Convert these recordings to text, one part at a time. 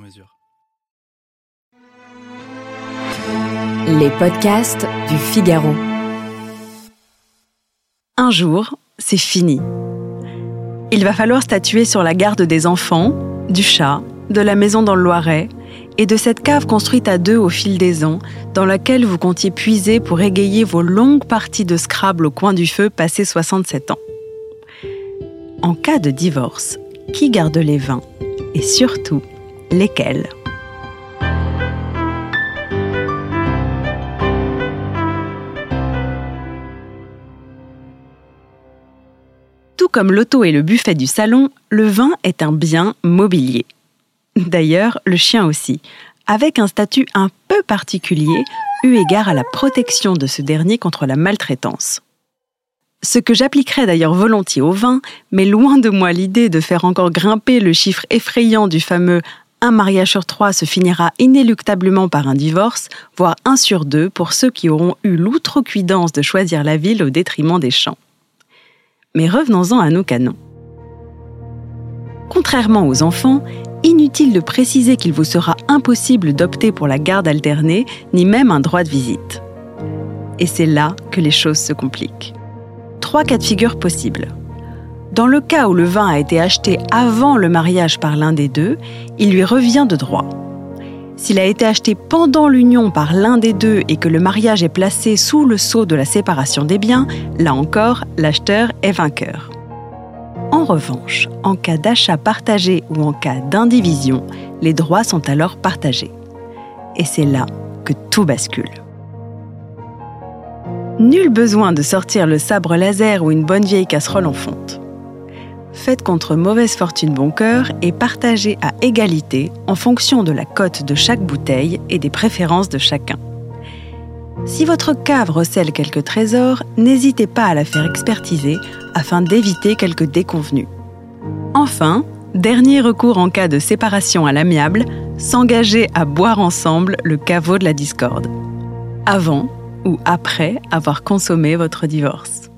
mesure. Les podcasts du Figaro. Un jour, c'est fini. Il va falloir statuer sur la garde des enfants, du chat, de la maison dans le Loiret et de cette cave construite à deux au fil des ans, dans laquelle vous comptiez puiser pour égayer vos longues parties de Scrabble au coin du feu passé 67 ans. En cas de divorce, qui garde les vins? Et surtout lesquels? Tout comme l'auto et le buffet du salon, le vin est un bien mobilier. D'ailleurs, le chien aussi, avec un statut un peu particulier eu égard à la protection de ce dernier contre la maltraitance. Ce que j'appliquerais d'ailleurs volontiers au vin, mais loin de moi l'idée de faire encore grimper le chiffre effrayant du fameux un mariage sur trois se finira inéluctablement par un divorce, voire un sur deux pour ceux qui auront eu l'outrecuidance de choisir la ville au détriment des champs. Mais revenons-en à nos canons. Contrairement aux enfants, inutile de préciser qu'il vous sera impossible d'opter pour la garde alternée, ni même un droit de visite. Et c'est là que les choses se compliquent. Trois cas de figure possibles. Dans le cas où le vin a été acheté avant le mariage par l'un des deux, il lui revient de droit. S'il a été acheté pendant l'union par l'un des deux et que le mariage est placé sous le sceau de la séparation des biens, là encore, l'acheteur est vainqueur. En revanche, en cas d'achat partagé ou en cas d'indivision, les droits sont alors partagés. Et c'est là que tout bascule. Nul besoin de sortir le sabre laser ou une bonne vieille casserole en fonte. Faites contre mauvaise fortune bon cœur et partagez à égalité en fonction de la cote de chaque bouteille et des préférences de chacun. Si votre cave recèle quelques trésors, n'hésitez pas à la faire expertiser afin d'éviter quelques déconvenus. Enfin, dernier recours en cas de séparation à l'amiable, s'engager à boire ensemble le caveau de la discorde. Avant ou après avoir consommé votre divorce.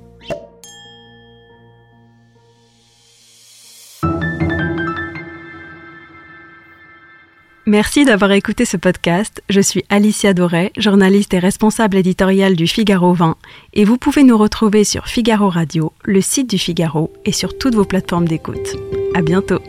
Merci d'avoir écouté ce podcast. Je suis Alicia Doré, journaliste et responsable éditoriale du Figaro 20, et vous pouvez nous retrouver sur Figaro Radio, le site du Figaro et sur toutes vos plateformes d'écoute. À bientôt.